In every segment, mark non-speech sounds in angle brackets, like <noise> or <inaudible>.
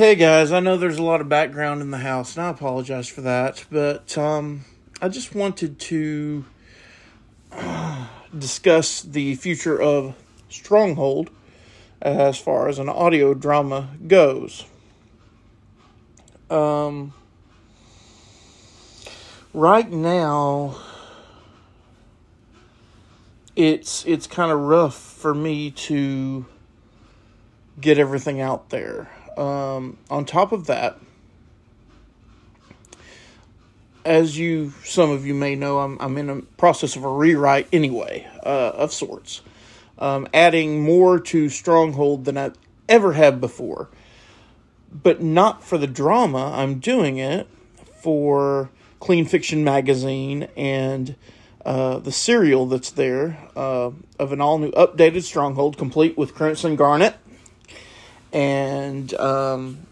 Hey guys, I know there's a lot of background in the house, and I apologize for that, but um, I just wanted to uh, discuss the future of Stronghold as far as an audio drama goes. Um, right now, it's it's kind of rough for me to get everything out there. Um, on top of that, as you some of you may know, I'm I'm in a process of a rewrite anyway, uh, of sorts, um, adding more to Stronghold than I ever have before, but not for the drama. I'm doing it for Clean Fiction magazine and uh, the serial that's there uh, of an all new updated Stronghold, complete with Crimson Garnet and um,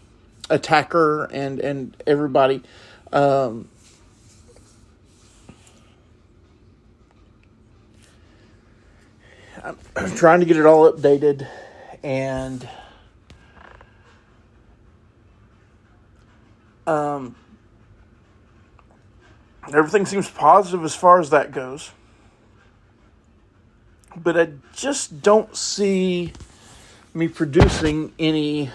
Attacker and and everybody. Um, I'm <clears throat> trying to get it all updated and um, everything seems positive as far as that goes. But I just don't see me producing any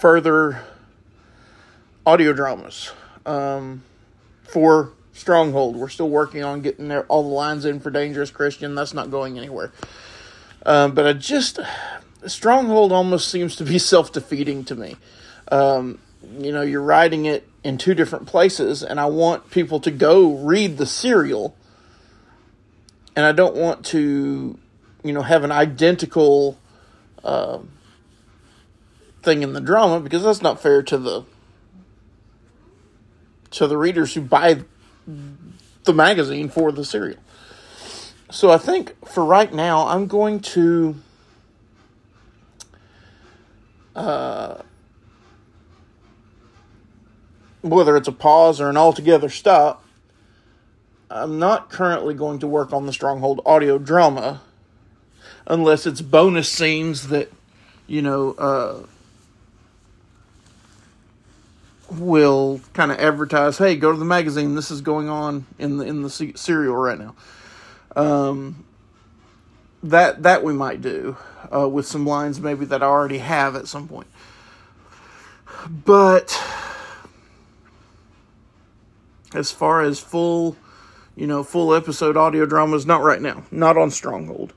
further audio dramas um, for Stronghold. We're still working on getting there, all the lines in for Dangerous Christian. That's not going anywhere. Um, but I just Stronghold almost seems to be <laughs> self defeating to me. Um, you know, you're writing it in two different places, and I want people to go read the serial, and I don't want to, you know, have an identical uh, thing in the drama because that's not fair to the to the readers who buy the magazine for the serial. So I think for right now, I'm going to uh, whether it's a pause or an altogether stop. I'm not currently going to work on the Stronghold audio drama unless it's bonus scenes that you know uh, will kind of advertise, "Hey, go to the magazine. This is going on in the in the serial right now." Um, that that we might do uh, with some lines maybe that I already have at some point, but as far as full, you know, full episode audio dramas, not right now, not on Stronghold.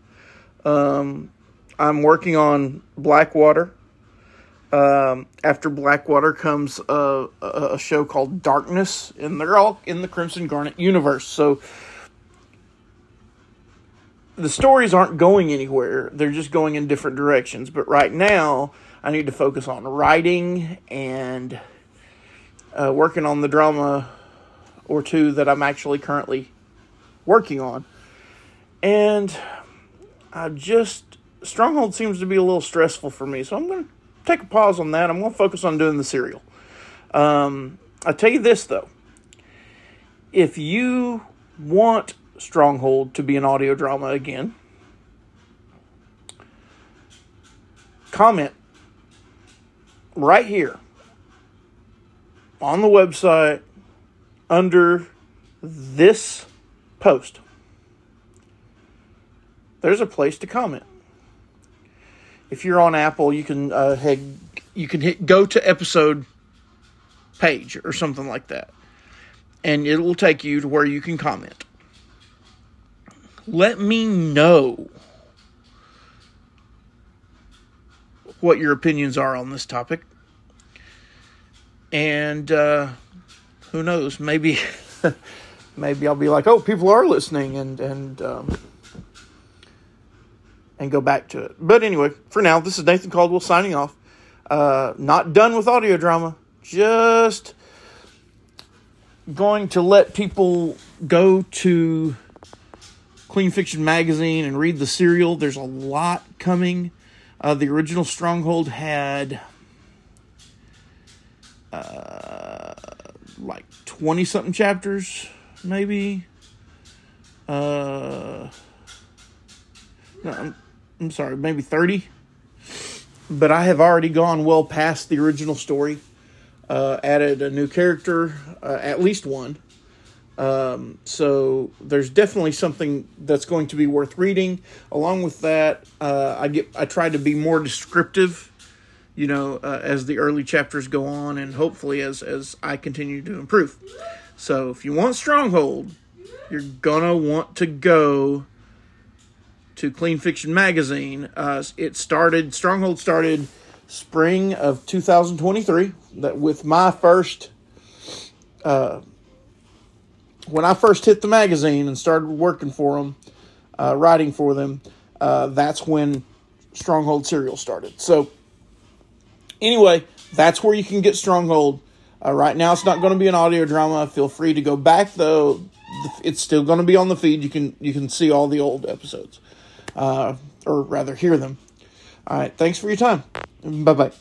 Um, I'm working on Blackwater. Um, after Blackwater comes a, a, show called Darkness, and they're all in the Crimson Garnet universe. So the stories aren't going anywhere, they're just going in different directions. But right now, I need to focus on writing and uh, working on the drama or two that I'm actually currently working on. And I just Stronghold seems to be a little stressful for me, so I'm going to take a pause on that. I'm going to focus on doing the serial. Um, I tell you this though, if you want Stronghold to be an audio drama again, comment right here on the website under this post there's a place to comment. If you're on Apple, you can uh, head, you can hit go to episode page or something like that, and it will take you to where you can comment. Let me know what your opinions are on this topic, and uh, who knows, maybe <laughs> <laughs> maybe I'll be like, oh, people are listening, and and. Um, and go back to it. But anyway, for now, this is Nathan Caldwell signing off. Uh, not done with audio drama, just going to let people go to Clean Fiction magazine and read the serial. There's a lot coming. Uh, the original Stronghold had uh, like 20 something chapters, maybe. Uh, no, I'm sorry, maybe 30. but I have already gone well past the original story. Uh, added a new character, uh, at least one. Um, so there's definitely something that's going to be worth reading. Along with that, uh, I get I try to be more descriptive, you know, uh, as the early chapters go on, and hopefully as as I continue to improve. So if you want Stronghold, you're gonna want to go to Clean Fiction Magazine. Uh, it started Stronghold started spring of 2023. That with my first, uh, when I first hit the magazine and started working for them, uh, writing for them, uh, that's when Stronghold serial started. So anyway, that's where you can get Stronghold. Uh, right now, it's not going to be an audio drama. Feel free to go back though. It's still going to be on the feed. You can you can see all the old episodes, uh, or rather hear them. All right. Thanks for your time. Bye bye.